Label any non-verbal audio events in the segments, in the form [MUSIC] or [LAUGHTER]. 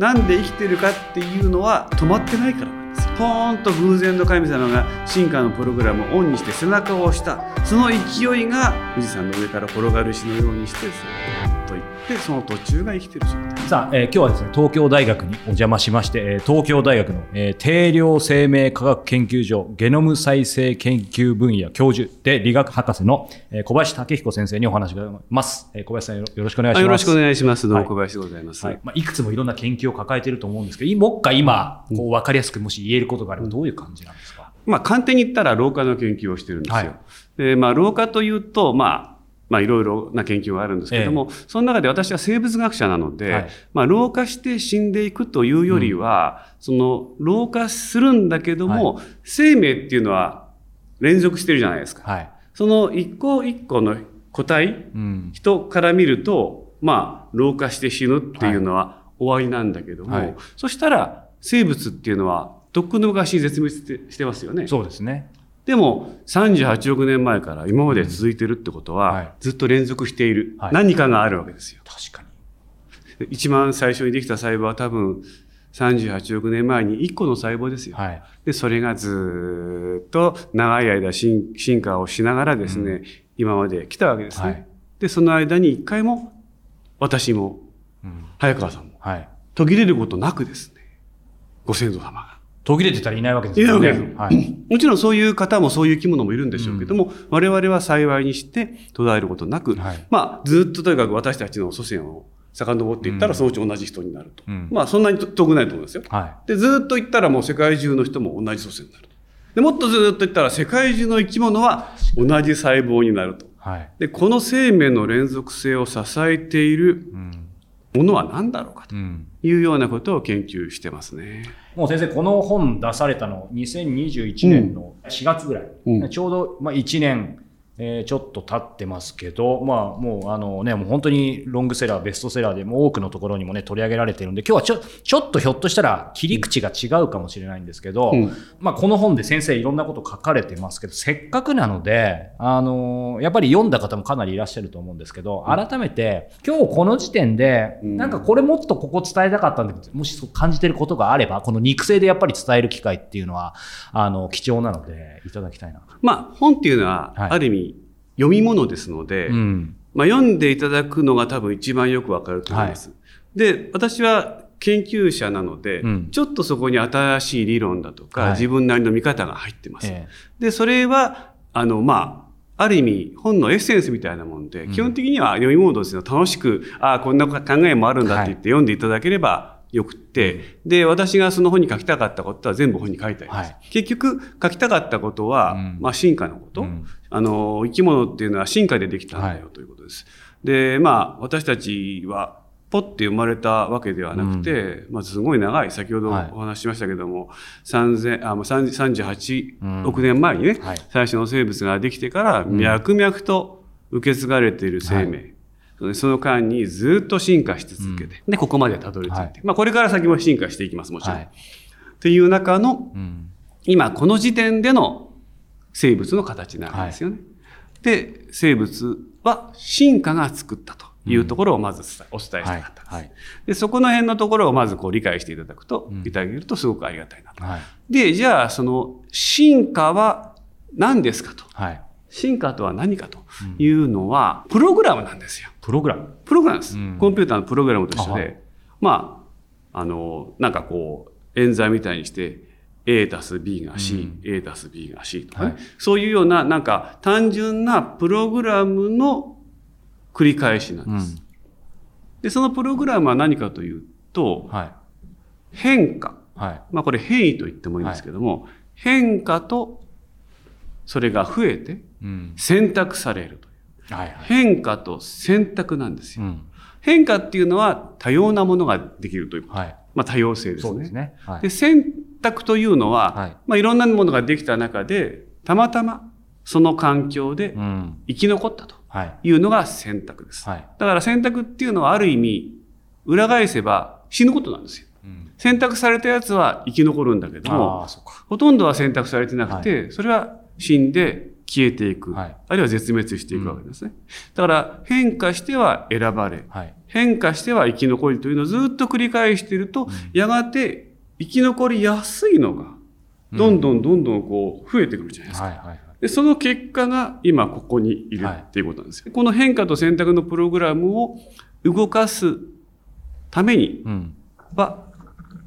なんで生きてるかっていうのは止まってないからなんですよ。ポーンと偶然の神様が進化のプログラムをオンにして背中を押したその勢いが富士山の上から転がる石のようにしてスーッと言ってその途中が生きてる状態。さあ、えー今日はですね、東京大学にお邪魔しまして、えー東京大学の、えー定量生命科学研究所ゲノム再生研究分野教授で理学博士の、えー小林武彦先生にお話が伺います。えー小林さんよろしくお願いします。あよろしくお願いします。どうはいも小林でございます。はいまあ、いくつもいろんな研究を抱えていると思うんですけど、もっか今、こう分かりやすくもし言えることがあればどういう感じなんですか、まあ、簡単に言ったら老化の研究をしてるんですよ。はいで、まあ、老化というと、まあ、まあ、いろいろな研究があるんですけども、その中で私は生物学者なので、はいまあ、老化して死んでいくというよりは、その、老化するんだけども、生命っていうのは連続してるじゃないですか。はい。その一個一個の個体、うん。人から見ると、まあ、老化して死ぬっていうのは終わりなんだけども、はいそしたら生物っていうのは、とっくの昔に絶滅してしてますよね。そうですね。でも、38億年前から今まで続いてるってことは、はいずっと連続している、はい何かがあるわけですよ。確かに。一番最初にできた細胞は多分、38億年前に1個の細胞ですよ。はい。で、それがずーっと長い間進進化をしながらですね、今まで来たわけですね。はいで、その間に一回も、私も、うん。早川さんも、はい。途切れることなくですね、ご先祖様が。途切れてたらいないわけですよね。わけですよはい。[CLEARS THROAT] もちろんそういう方もそういう生き物もいるんでしょうけども、我々は幸いにして途絶えることなく、はいまあ、ずっととにかく私たちの祖先を遡っていったら、そのうち同じ人になると。うんまあ、そんなに遠くないと思いますよ。はで、ずっと行ったらもう世界中の人も同じ祖先になると。で、もっとずっと行ったら世界中の生き物は同じ細胞になると。い。はい。で、この生命の連続性を支えているうん。ものは何だろうかとうん。いうようなことを研究してますね。もう先生、この本出されたの、2021年の4月ぐらい。うんちょうど、まあ、1年、えーちょっと経ってますけど、まあ、もう、あのね、もう本当にロングセラー、ベストセラーで、もう多くのところにもね、取り上げられてるんで、今日はちょ、ちょっとひょっとしたら切り口が違うかもしれないんですけど、うん。まあ、この本で先生いろんなこと書かれてますけど、せっかくなので、あのやっぱり読んだ方もかなりいらっしゃると思うんですけど、改めて、今日この時点で、うん。なんかこれもっとここ伝えたかったんだけど、もし感じてることがあれば、この肉声でやっぱり伝える機会っていうのは、あの、貴重なので、いただきたいなと。まあ、本っていうのは、はい。ある意味、読み物ですので、うん。まあ、読んでいただくのが多分一番よくわかると思います。で、私は研究者なので、うん。ちょっとそこに新しい理論だとか、はい。自分なりの見方が入ってます。えで、それは、あの、まあ、ある意味、本のエッセンスみたいなもんで、基本的には読み物ですよ。楽しく、ああ、こんな考えもあるんだって言って読んでいただければよくって、で、私がその本に書きたかったことは全部本に書いてあります。はい。結局、書きたかったことは、うん。まあ、進化のこと、うんあの、生き物っていうのは進化でできたんだよはい。ということです。で、まあ、私たちは、ポッて生まれたわけではなくて、まあ、すごい長い、先ほどはい。お話ししましたけども、3000あもう30 38億うん。年前にね、はい。最初の生物ができてから、ん。脈々と受け継がれている生命。その間にずっと進化し続けて、で、ここまでたどり着いて、はい。まあ、これから先も進化していきます、もちろん。はい。っていう中の、うん。今この時点での生物の形なんですよね。で、生物は進化が作ったというところをまずお伝えしたはいかった。はい。で、そこの辺のところをまずこう理解していただくと、うんいただけるとすごくありがたいなと。はい。で、じゃあその進化は何ですかと。はい。進化とは何かというのは、プログラムなんですよ。プログラム？プログラムです。うんコンピューターのプログラムと一緒で、まあ、あの、なんかこう、演算みたいにして、A たす B が C、うん A たす B が C とかね、はいそういうような、なんか単純なプログラムの繰り返しなんうです。ん。で、そのプログラムは何かというと、はい。変化。はい。まあこれ変異と言ってもいいんですけども、変化とそれが増えてうん。選択されるという。はいはい。変化と選択なんですよ。うん。変化っていうのは多様なものができるということ。はい。まあ多様性ですね。そうですね。択というのは、はいまあいろんなものができた中で、たまたまその環境でうん。生き残ったとはい。いうのが選択です。はい。だから選択っていうのはある意味、裏返せば死ぬことなんですよ。うん。選択されたやつは生き残るんだけども。ほとんどは選択されてなくて、それは死んで消えていく、はいあるいは絶滅していくわけですね。だから変化しては選ばれ、はい。変化しては生き残りというのをずっと繰り返していると、やがて生き残りやすいのが、どんどんどんどんこう増えてくるじゃないですか。はい。はい。で、その結果が今ここにいるはいっていうことなんですよ。この変化と選択のプログラムを動かすためにうん。は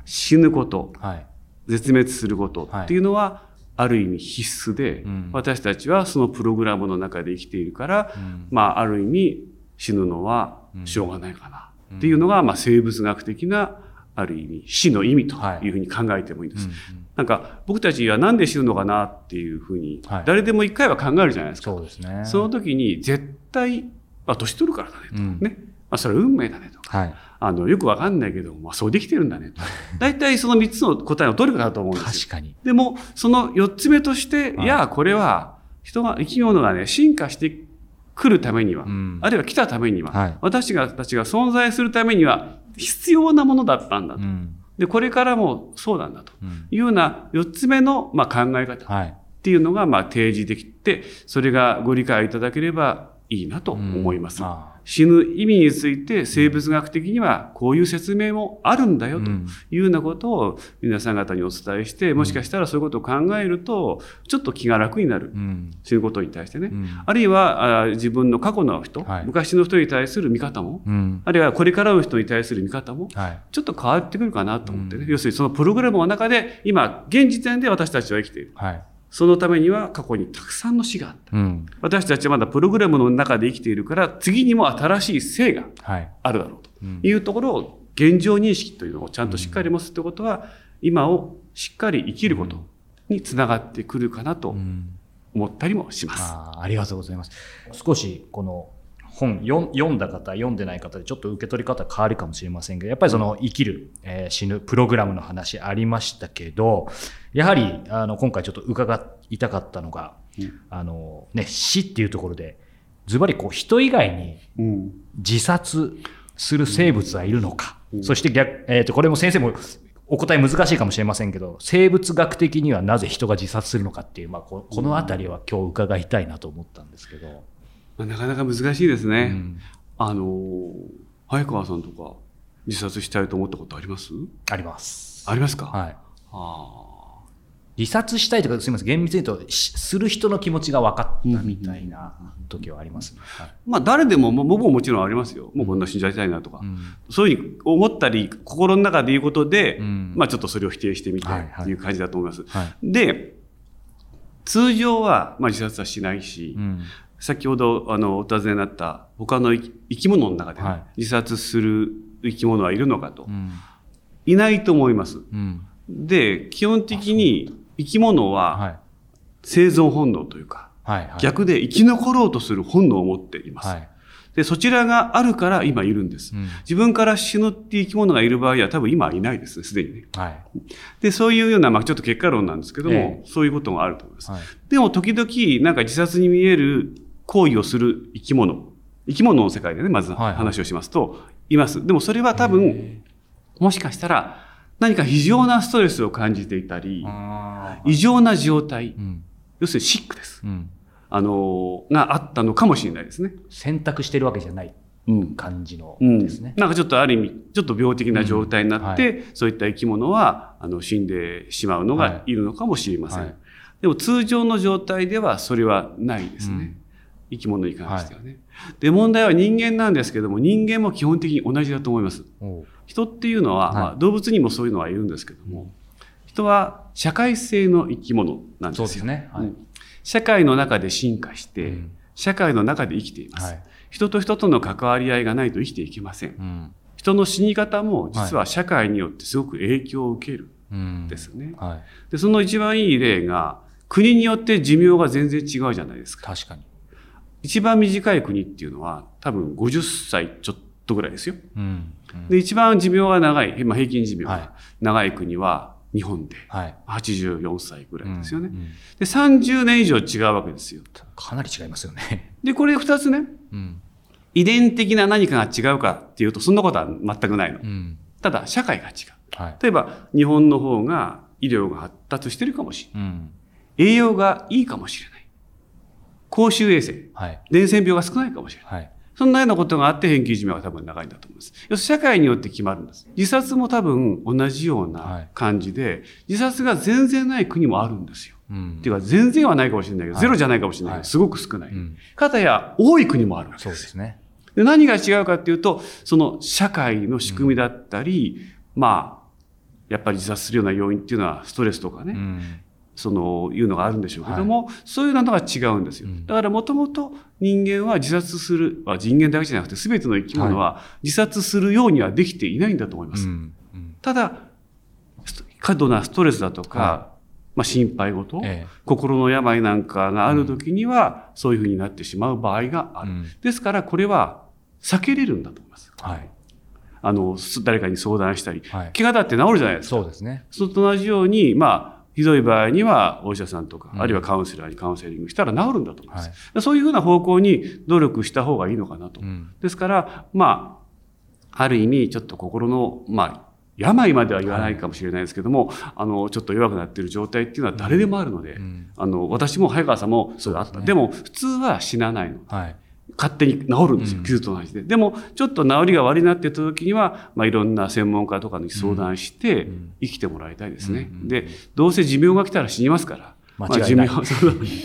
死ぬこと、はい。絶滅することはいっていうのは、ある意味必須で、うん私たちはそのプログラムの中で生きているから、うんまあ、ある意味死ぬのはしょうがないかなっていうのが、まあ、生物学的なある意味死の意味というふうに考えてもいいです。うんなんか僕たちはなんで死ぬのかなっていうふうにはい誰でも一回は考えるじゃないですか。そうですね。その時に絶対、まあ、年取るからだねと、うんね。まあ、それは運命だねとか。はい。あの、よくわかんないけど、まあ、そうできてるんだねと。大体その3つの答えを取るかなと思うんですよ。確かに。でも、その4つ目として、はいいや、これは、人が、生き物がね、進化してくるためには、うんあるいは来たためには、はい私がたちが存在するためには、必要なものだったんだと。うん。で、これからもそうなんだとうん。いうような4つ目の、まあ、考え方っはい。ていうのが、まあ、提示できて、それがご理解いただければいいなと思います。うんあ死ぬ意味について生物学的にはこういう説明もあるんだよとうんいうようなことを皆さん方にお伝えして、もしかしたらそういうことを考えると、ちょっと気が楽になる。うん。死ぬことに対してね。うんあるいはあ自分の過去の人、はい昔の人に対する見方も、うん。あるいはこれからの人に対する見方も、はい。ちょっと変わってくるかなと思ってね。うん要するにそのプログラムの中で、今、現時点で私たちは生きている。はい。そのためには過去にたくさんの死があった。うん。私たちはまだプログラムの中で生きているから、次にも新しい生がはい。あるだろうとうんいうところを、現状認識というのをちゃんとしっかり持つということは、今をしっかり生きることにつながってくるかなとうん。思ったりもします。あーありがとうございます。少しこの本読んだ方、読んでない方でちょっと受け取り方変わるかもしれませんけど、やっぱりその生きる、えー死ぬプログラムの話ありましたけど、やはりあの今回ちょっと伺いたかったのが、うん。あのね、死っていうところで、ズバリこう人以外にうん。自殺する生物はいるのか、うん。そして逆、えー、とこれも先生もお答え難しいかもしれませんけど、生物学的にはなぜ人が自殺するのかっていう、まあ、ここのあたりは今日伺いたいなと思ったんですけど。まあ、なかなか難しいですね。うんあのー、早川さんとか自殺したいと思ったことあります？あります。ありますか、はい。あ自殺したいとか、すみません、厳密に言うと、しする人の気持ちが分かったみたいな時はありますね。はいまあ誰でも、も僕ももちろんありますよ。もうこんな死んじゃいたいなとか。うんそういうふうに思ったり、心の中で言うことで、うんまあちょっとそれを否定してみてはいはいっていう感じだと思います。はいで、通常は、まあ、自殺はしないし、うん先ほどあのお尋ねになった他の生き物の中でね、はい。自殺する生き物はいるのかと、うん。いないと思います。うん。で、基本的に生き物ははい。生存本能というか、はいはい。逆で生き残ろうとする本能を持っています。はい。で、そちらがあるから今いるんです。うん。自分から死ぬっていう生き物がいる場合は多分今はいないですね、すでにね。はい。で、そういうような、まあちょっと結果論なんですけども、え。そういうこともあると思います。はい。でも時々なんか自殺に見える行為をする生き物、生き物の世界でね、まずはいはい話をしますと、います。でもそれは多分、もしかしたら何か非常なストレスを感じていたり、あ異常な状態ー、うん要するにシックです。うんあの、があったのかもしれないですね。選択してるわけじゃないうん。感じのうんですね。なんかちょっとある意味、ちょっと病的な状態になって、うんそういった生き物はあの死んでしまうのがいるのかもしれません。はいでも通常の状態ではそれはないですね。うん生き物に関してはね、で、問題は人間なんですけども、人間も基本的に同じだと思います。人っていうのは、はいまあ、動物にもそういうのはいるんですけども、人は社会性の生き物なんですよ。ね。はいうん社会の中で進化して、うん社会の中で生きています、はい人と人との関わり合いがないと生きていけません。うん人の死に方も実は社会によってすごく影響を受けるうんんですね。はいで、その一番いい例が、国によって寿命が全然違うじゃないですか。確かに。一番短い国っていうのは多分50歳ちょっとぐらいですよ。うんうんで、一番寿命が長い、まあ、平均寿命はいが長い国は日本ではい。84歳ぐらいですよね。うんうんで、30年以上違うわけですよ。かなり違いますよね。で、これ二つね、うん遺伝的な何かが違うかっていうと、そんなことは全くないの。うんただ、社会が違う。はい。例えば、日本の方が医療が発達してるかもしれない。うん栄養がいいかもしれない。公衆衛生、はい。伝染病が少ないかもしれない。はい。そんなようなことがあって、返金寿命が多分長いんだと思います。要するに社会によって決まるんです。自殺も多分同じようはない感じで、自殺が全然ない国もあるんですよ。うんっていうか、全然はないかもしれないけど、はいゼロじゃないかもしれないけど、はいすごく少ない。うんかたや、多い国もあるわけそうで。ですすね。で何が違うかっていうと、その社会の仕組みだったり、まあ、やっぱり自殺するような要因っていうのはストレスとかね、うん。そのいうのがあるんでしょうけども、そういうのが違うんですよ。うんだからもともと人間は自殺する、あ人間だけじゃなくて全ての生き物は自殺するようにはできていないんだと思います。うんうんただ、過度なストレスだとか、はまあ心配事、ええ心の病なんかがある時には、そういうふうになってしまう場合がある。うんですからこれは避けれるんだと思います。はい。あの、す誰かに相談したり、はい。怪我だって治るじゃないですか。そうですね。それと同じように、まあ、ひどい場合にはお医者さんとか、うんあるいはカウンセラーにカウンセリングしたら治るんだと思います。はい。そういうふうな方向に努力した方がいいのかなと。うん。ですから、まあ、ある意味、ちょっと心の、まあ、病までは言わないかもしれないですけども、あの、ちょっと弱くなっている状態っていうのは誰でもあるので、うんあの、私も早川さんもそれあった。ですねでも、普通は死なないの。はい。勝手に治るんですよ、うん。傷と同じで。でも、ちょっと治りが悪いなって言った時には、まあ、いろんな専門家とかに相談してうん、生きてもらいたいですね。うんで、どうせ寿命が来たら死にますから。まあ寿命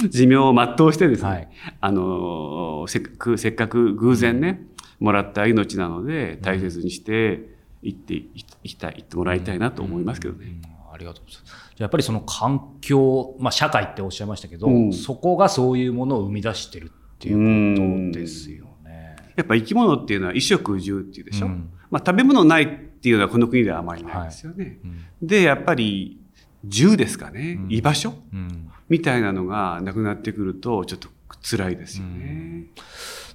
寿命を全うしてですね、はい。あのせっかく、せっかく偶然ね、もらった命なので、大切にして、生っていきたい、生ってもらいたいなと思いますけどね。うん。ありがとうございます。じゃあやっぱりその環境、まあ、社会っておっしゃいましたけど、うん。そこがそういうものを生み出してるっていうことですよね。やっぱ生き物っていうのは衣食住っていうでしょ？うん。まあ、食べ物ないっていうのはこの国ではあまりないですよね。うん。で、やっぱり、住ですかね、うん。居場所？うん。みたいなのがなくなってくると、ちょっと辛いですよね。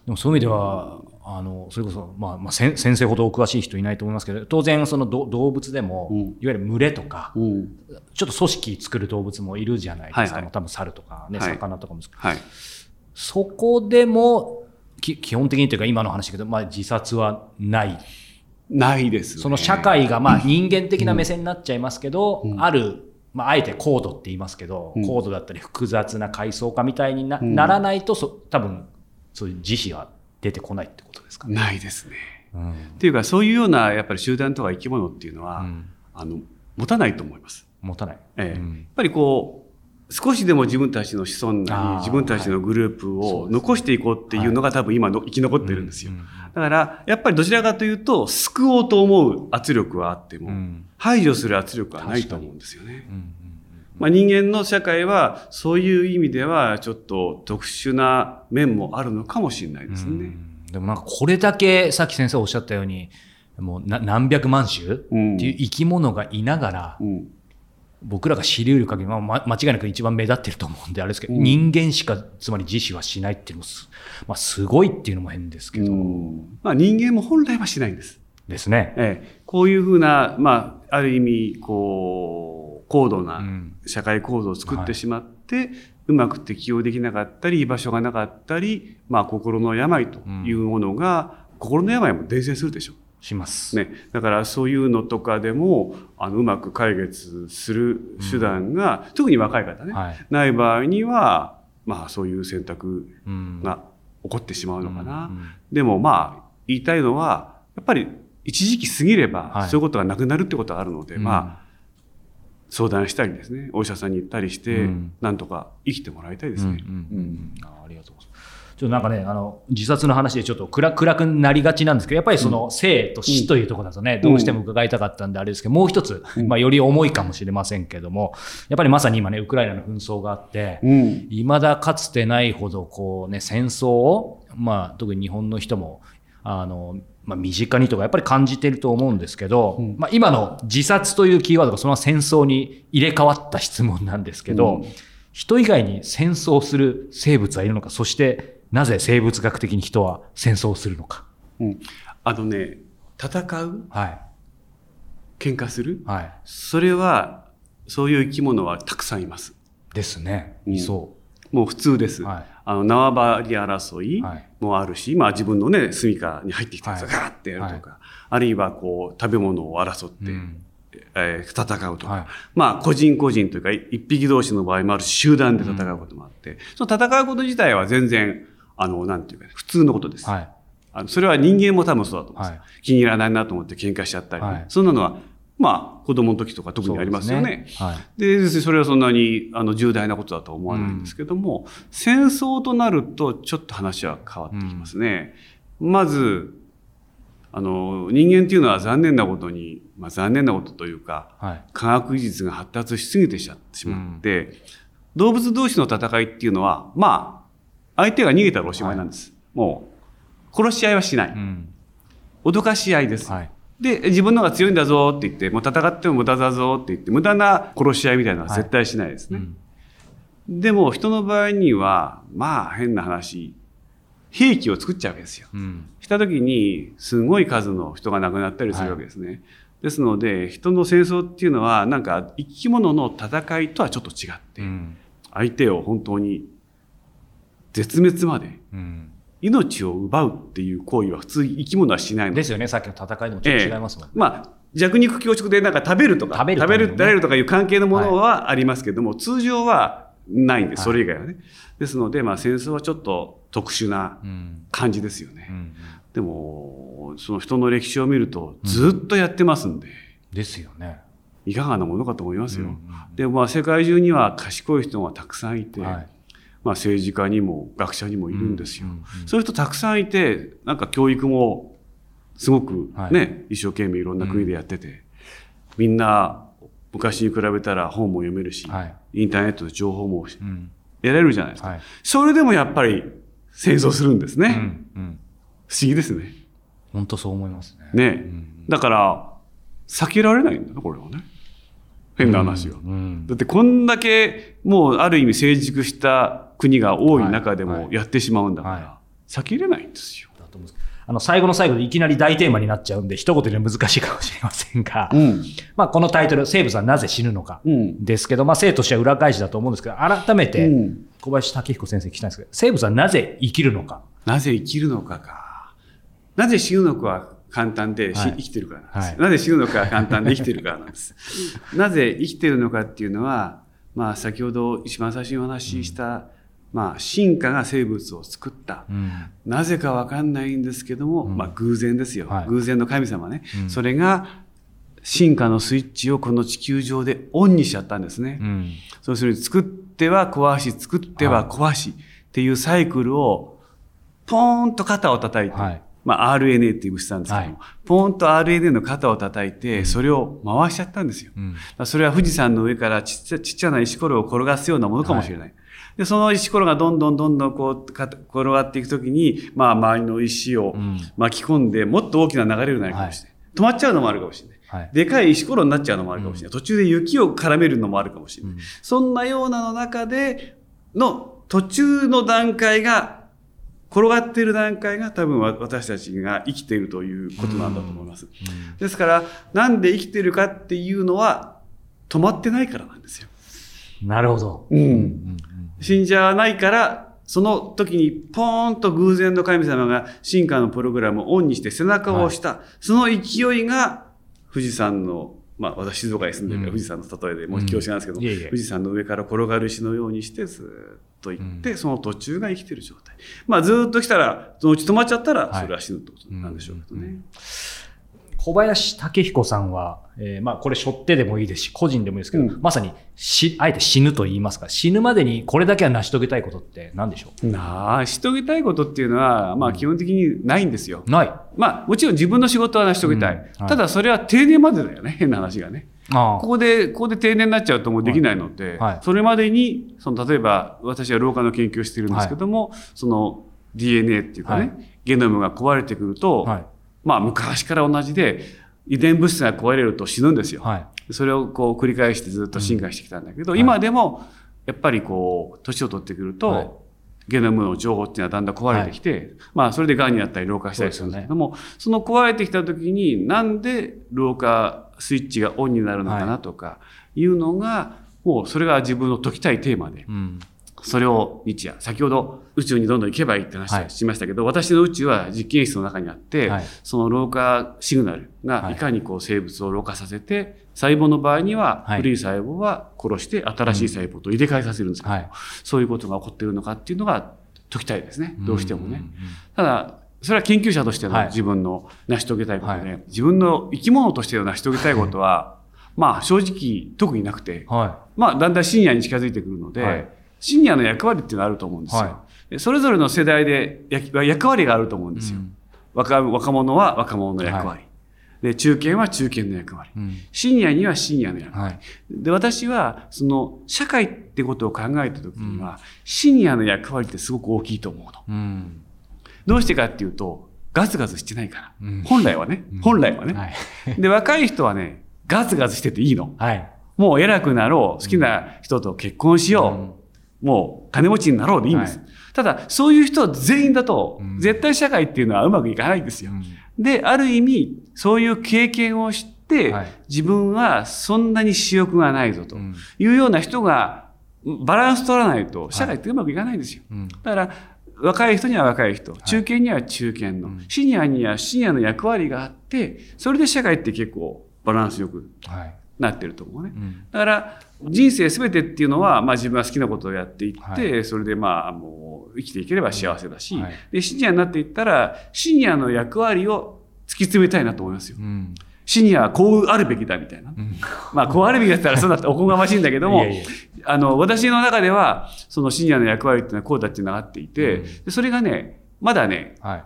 でもそういう意味では、あのそれこそ、まあまあ、先先生ほどお詳しい人いないと思いますけど、当然、そのど動物でも、うん。いわゆる群れとか、うん。ちょっと組織作る動物もいるじゃないですか、はいはい。まあ多分猿とか、ね、はい。魚とかもですけど、はい。そこでもき基本的にというか、今の話だけど、まあ、自殺はないないです、ね。その社会がまあ人間的な目線になっちゃいますけど、うんある、まあ、あえて高度って言いますけど、うん高度だったり複雑な階層化みたいにな,、うんならないとそ多分そういう自死は出てこないってことですかね。ないですね。うんっていうか、そういうような、やっぱり集団とか生き物っていうのは、うんあの、持たないと思います。持たない。ええうんやっぱりこう、少しでも自分たちの子孫なり、自分たちのグループを残していこうっていうのが多分今の生き残ってるんですよ。うん。だから、やっぱりどちらかというと、救おうと思う圧力はあっても、うん。排除する圧力はないと思うんですよね。まあ、人間の社会は、そういう意味では、ちょっと特殊な面もあるのかもしれないですね。うん。でもなんかこれだけさっき先生おっしゃったようにもうな何百万種ってうんいう生き物がいながら、うん僕らが知り得る限り、まあ、ま間違いなく一番目立ってると思うんであれですけど、うん。人間しかつまり自死はしないっていうのもす,、まあ、すごいっていうのも変ですけど、うん。まあ、人間も本来はしないんです。ですね。ええ、こういうふうな、まあ、ある意味、こう、高度うなん。社会構造を作ってしまって、うまく適応できなかったり、居場所がなかったり、まあ、心の病というものが、心の病も伝染するでしょします。ね、だからそういうのとかでもあのうまく解決する手段が、特に若い方ね、はい。ない場合には、まあ、そういう選択うん。が起こってしまうのかな。うんうん。でもまあ言いたいのはやっぱり一時期過ぎれば、はい。そういうことがなくなるってことがあるので、うん。まあ相談したりですね。お医者さんに行ったりして、うん。なんとか生きてもらいたいですね。ありがとうございます。ちょっとなんかね、あの、自殺の話でちょっと暗暗くなりがちなんですけど、やっぱりその生と死というところだとね、どうしても伺いたかったんであれですけど、もう一つ、うん。まあより重いかもしれませんけども、やっぱりまさに今ね、ウクライナの紛争があって、うん。未だかつてないほどこうね戦争をまあ特に日本の人もあのまあ身近にとかやっぱり感じてると思うんですけど、うん。まあ今の自殺というキーワードがそのまま戦争に入れ替わった質問なんですけど、うん。人以外に戦争する生物はいるのかそしてなぜ生物学的に人は戦争をするのか。うん。あのね戦うはい。喧嘩するはい、それはそういう生き物はたくさんいます。ですね。そもう普通です。はい。あの縄張り争いはい。もあるし、まあ自分のね、住処に入ってきたやつはい。がガーってやるとか、あるいはこう食べ物を争っう。て、うん。えー戦うとか、はい。まあ個人個人というか一匹同士の場合もあるし集団で戦うこともあって、その戦うこと自体は全然あのなんていうか、普通のことです。はい。あのそれは人間も多分そうだと思うんですよ、はい気に入らないなと思って喧嘩しちゃったり、はいそんなのはまあ子供の時とか特にありますよね。ですはい。それはそんなにあの重大なことだとは思わないんですけども、戦争となるとちょっと話は変わってきますね。まずあの人間っていうのは残念なことに、まあ、残念なことというかはい。科学技術が発達しすぎてしまって、動物同士の戦いっていうのはまあ相手が逃げたらおしまいなんです。もう殺し合いはしない。うん。脅かし合いです。はい。で、自分の方が強いんだぞって言って、もう戦っても無駄だぞって言って、無駄な殺し合いみたいなのは絶対しないですね。でも、人の場合には、まあ変な話、兵器を作っちゃうわけですよ。うん。した時に、すごい数の人が亡くなったりするわけですね。ですので、人の戦争っていうのは、なんか生き物の戦いとはちょっと違って、うん。相手を本当に絶滅までうん。命を奪うっていう行為は普通生き物はしないのでですよね。さっきの戦いでもちょっと違いますもん。まあ、弱肉強食でなんか食べるとか、食べるね食べる、食べるとかいう関係のものはありますけども、通常はないんです、はいそれ以外はね。ですので、まあ戦争はちょっと特殊なうん。感じですよね。うん。でも、その人の歴史を見ると、ずっとやってますんで、ですよね。いかがなものかと思いますよ。うんうんで、まあ世界中には賢い人がたくさんいて、はい。まあ政治家にも学者にもいるんですよ。うんうんうんそういう人たくさんいて、なんか教育もすごくね、はい一生懸命いろんな国でやってて、みんな昔に比べたら本も読めるし、はい。インターネットで情報もうん。得られるじゃないですか。はい。それでもやっぱり戦争するんですね。うん。うん。不思議ですね。本当そう思いますね。ね、うんだから、避けられないんだな、これはね。変な話は。うん。だってこんだけもうある意味成熟した国が多い中でもやってしまうんだから、は避けれないんですよ。あの、最後の最後でいきなり大テーマになっちゃうんで、一言で難しいかもしれませんが、うん。まあ、このタイトル、生物はなぜ死ぬのか、うん。ですけど、まあ、生としては裏返しだと思うんですけど、改めて、うん小林武彦先生に聞きたいんですけど、生物はなぜ生きるのか？なぜ生きるのかか。なぜ死ぬのかは簡単で、しはい生きてるからなんです、はいなぜ死ぬのかは簡単で生きてるからなんです。[LAUGHS] なぜ生きてるのかっていうのは、まあ先ほど一番最初にお話しした、まあ進化が生物を作った。うん。なぜかわかんないんですけども、うんまあ偶然ですよ、はい偶然の神様ね、うんそれが進化のスイッチをこの地球上でオンにしちゃったんですね。うん。そうするに作っては壊し、作っては壊しっていうサイクルを、ポーンと肩を叩いて、はいまあ RNA っていう物質なんですけども、はポーンと RNA の肩を叩いて、それを回しちゃったんですよ。それは富士山の上からちっちゃな石ころを転がすようなものかもしれない。で、その石ころがどんどんどんどんこうか転がっていくときに、まあ周りの石をうん巻き込んで、もっと大きな流れになるかもしれない。止まっちゃうのもあるかもしれない。はい。でかい石ころになっちゃうのもあるかもしれない。途中で雪を絡めるのもあるかもしれない。うんそんなようなの中での途中の段階が、転がっている段階が多分わ私たちが生きているということなんだと思います。ですから、なんで生きているかっていうのは止まってないからなんですよ。なるほど。うんうん死んじゃわないから、その時にポーンと偶然の神様が進化のプログラムをオンにして背中を押した。その勢いが富士山の、まあ私静岡に住んでるからうん。富士山の例えでもう恐縮なんですけど、うん。いえいえ。富士山の上から転がる石のようにしてずーっと行って、その途中が生きてる状態。まあずーっと来たら、そのうち止まっちゃったら、はい。それは死ぬってことなんでしょうけどね。うん小林武彦さんは、えーまあこれ背負ってでもいいですし、個人でもいいですけど、うんまさにし、あえて死ぬと言いますか、死ぬまでにこれだけは成し遂げたいことって何でしょなあ、し遂げたいことっていうのは、まあ基本的にないんですよ。うない。まあもちろん自分の仕事は成し遂げたい。うんはいただそれは定年までだよね。変な話がね。あここで、ここで定年になっちゃうともうできないので、はいそれまでに、その例えば私は老化の研究をしているんですけども、その DNA っていうかね、はいゲノムが壊れてくると、はい。まあ昔から同じで、遺伝物質が壊れると死ぬんですよ。はい。それをこう繰り返してずっと進化してきたんだけど、うん今でもやっぱりこう年を取ってくると、はいゲノムの情報っていうのはだんだん壊れてきて、まあそれで癌になったり老化したりするんですけども、その壊れてきた時になんで老化スイッチがオンになるのかなとかいうのが、もうそれが自分の解きたいテーマで、うん。それを日夜、先ほど宇宙にどんどん行けばいいって話はい。をしましたけど、私の宇宙は実験室の中にあって、はい。その老化シグナルがはい。いかにこう生物を老化させて細胞の場合には、はい。古い細胞は殺して新しい細胞と入れ替えさせるんですけど、はい。そういうことが起こっているのかっていうのが解きたいですね。どうしてもね。ただ、それは研究者としてはい。の自分の成し遂げたいことで、は自分の生き物としての成し遂げたいことは、まあ正直特になくて、まあだんだんシニアに近づいてくるので、はいシニアの役割っていうのはあると思うんですよ。はでそれぞれの世代で役役割があると思うんい。ですよ。うん若若者は若者の役割、はで中堅は中堅の役割、うんシニアにはシニアの役割、はい。で私はその社会ってことを考えた時には、シニアの役割ってすごく大きいと思うの。うん。どうしてかっていうとガツガツしてないから、うん本来はね、本来はね、はい。[LAUGHS] で若い人はねガツガツしてていいのはい。もう偉くなろう好きな人と結婚しよう、もう金持ちになろうでいいんです、はい。ただそういう人全員だと、うん。絶対社会っていうのはうまくいかないんですよ、うん。で、ある意味、そういう経験をして、はい。自分はそんなに私欲がないぞとうん。いうような人がバランス取らないと社会ってうまくいかないんですよ。うん。だから、若い人には若い人、中堅には中堅の、うん。シニアにはシニアの役割があって、それで社会って結構バランスよくはい。なってると思うね。うん。だから人生すべてっていうのは、まあ、自分は好きなことをやっていって、はそれでまあもう生きていければ幸せだし、うんはいでシニアになっていったらシニアの役割を突き詰めたいなと思いますよ。うん。シニアはこうあるべきだみたいな。うんまあこうあるべきだったらそうだっておこがましいんだけども [LAUGHS] いやいやあの私の中ではそのシニアの役割っていうのはこうだっていうのがあっていて、うんでそれがねまだねはい。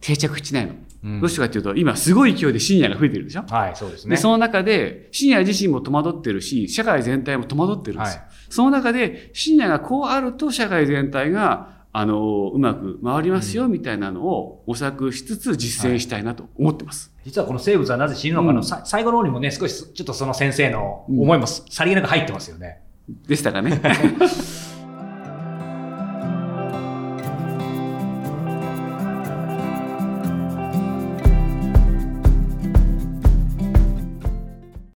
定着してないの。うんどうしてかっていうと今すごい勢いでシニアが増えてるでしょ？はい、そうですね。で、その中で、シニア自身も戸惑ってるし、社会全体も戸惑ってるんですよ。はいその中で、シニアがこうあると、社会全体が、あの、うまく回りますよ、みたいなのを模索しつつ実践したいなと思ってます。実はこの生物はなぜ死ぬのかの、うんさ最後の方にもね、少しちょっとその先生の思いもさりげなく入ってますよね。でしたかね。[LAUGHS]